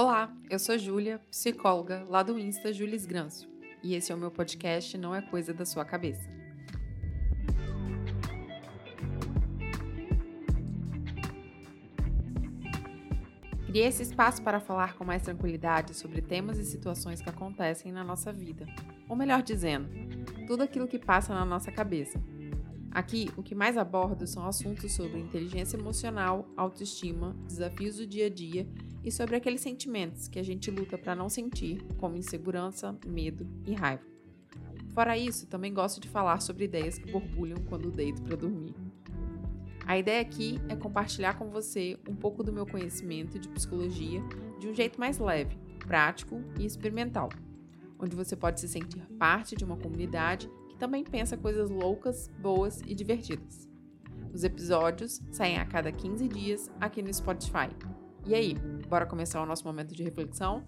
Olá, eu sou Júlia, psicóloga lá do Insta Julis Grâncio, e esse é o meu podcast Não é Coisa da Sua Cabeça. Criei esse espaço para falar com mais tranquilidade sobre temas e situações que acontecem na nossa vida, ou melhor dizendo, tudo aquilo que passa na nossa cabeça. Aqui, o que mais abordo são assuntos sobre inteligência emocional, autoestima, desafios do dia a dia e sobre aqueles sentimentos que a gente luta para não sentir, como insegurança, medo e raiva. Fora isso, também gosto de falar sobre ideias que borbulham quando deito para dormir. A ideia aqui é compartilhar com você um pouco do meu conhecimento de psicologia de um jeito mais leve, prático e experimental, onde você pode se sentir parte de uma comunidade que também pensa coisas loucas, boas e divertidas. Os episódios saem a cada 15 dias aqui no Spotify. E aí, bora começar o nosso momento de reflexão?